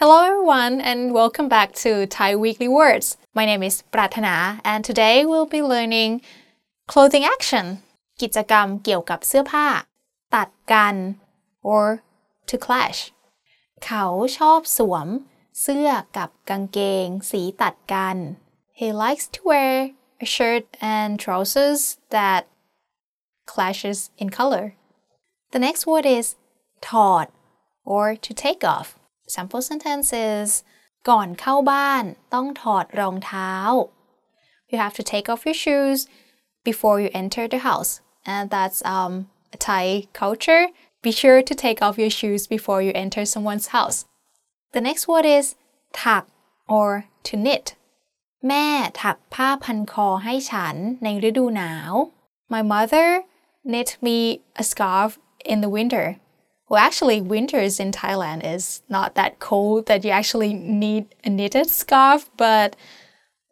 Hello everyone and welcome back to Thai Weekly Words. My name is Pratana and today we'll be learning clothing action กิจกรรมเกี่ยวกับเสื้อผ้า ตัดกัน or to clash เขาชอบสวม เสื้อกับกางเกง สีตัดกัน He likes to wear a shirt and trousers that clashes in color. The next word is ถอด or to take off. Sample sentence is ก่อนเข้าบ้านต้องถอดรองเท้า You have to take off your shoes before you enter the house. And that's um, a Thai culture. Be sure to take off your shoes before you enter someone's house. The next word is ถัก or to knit. แม่ถักผ้าพันคอให้ฉันในฤดูหนาว My mother knit me a scarf in the winter. Well, actually, winters in Thailand is not that cold that you actually need a knitted scarf, but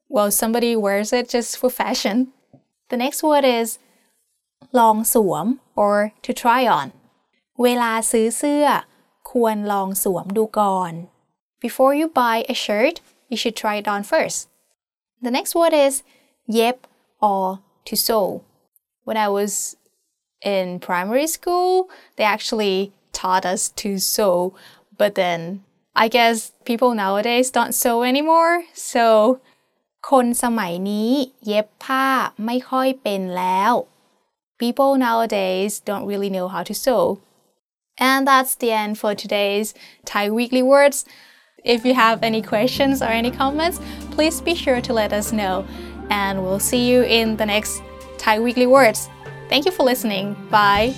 well, somebody wears it just for fashion. The next word is ลองสวม or to try on เวลาซื้อเสื้อ ควรลองสวมดูก่อน Before you buy a shirt, you should try it on first. The next word is เย็บ or to sew. When I was in primary school, they actually taught us to sew, but then I guess people nowadays don't sew anymore. So คนสมัยนี้เย็บผ้าไม่ค่อยเป็นแล้ว People nowadays don't really know how to sew. And that's the end for today's Thai Weekly Words. If you have any questions or any comments, please be sure to let us know. And we'll see you in the next Thai Weekly Words. Thank you for listening. Bye.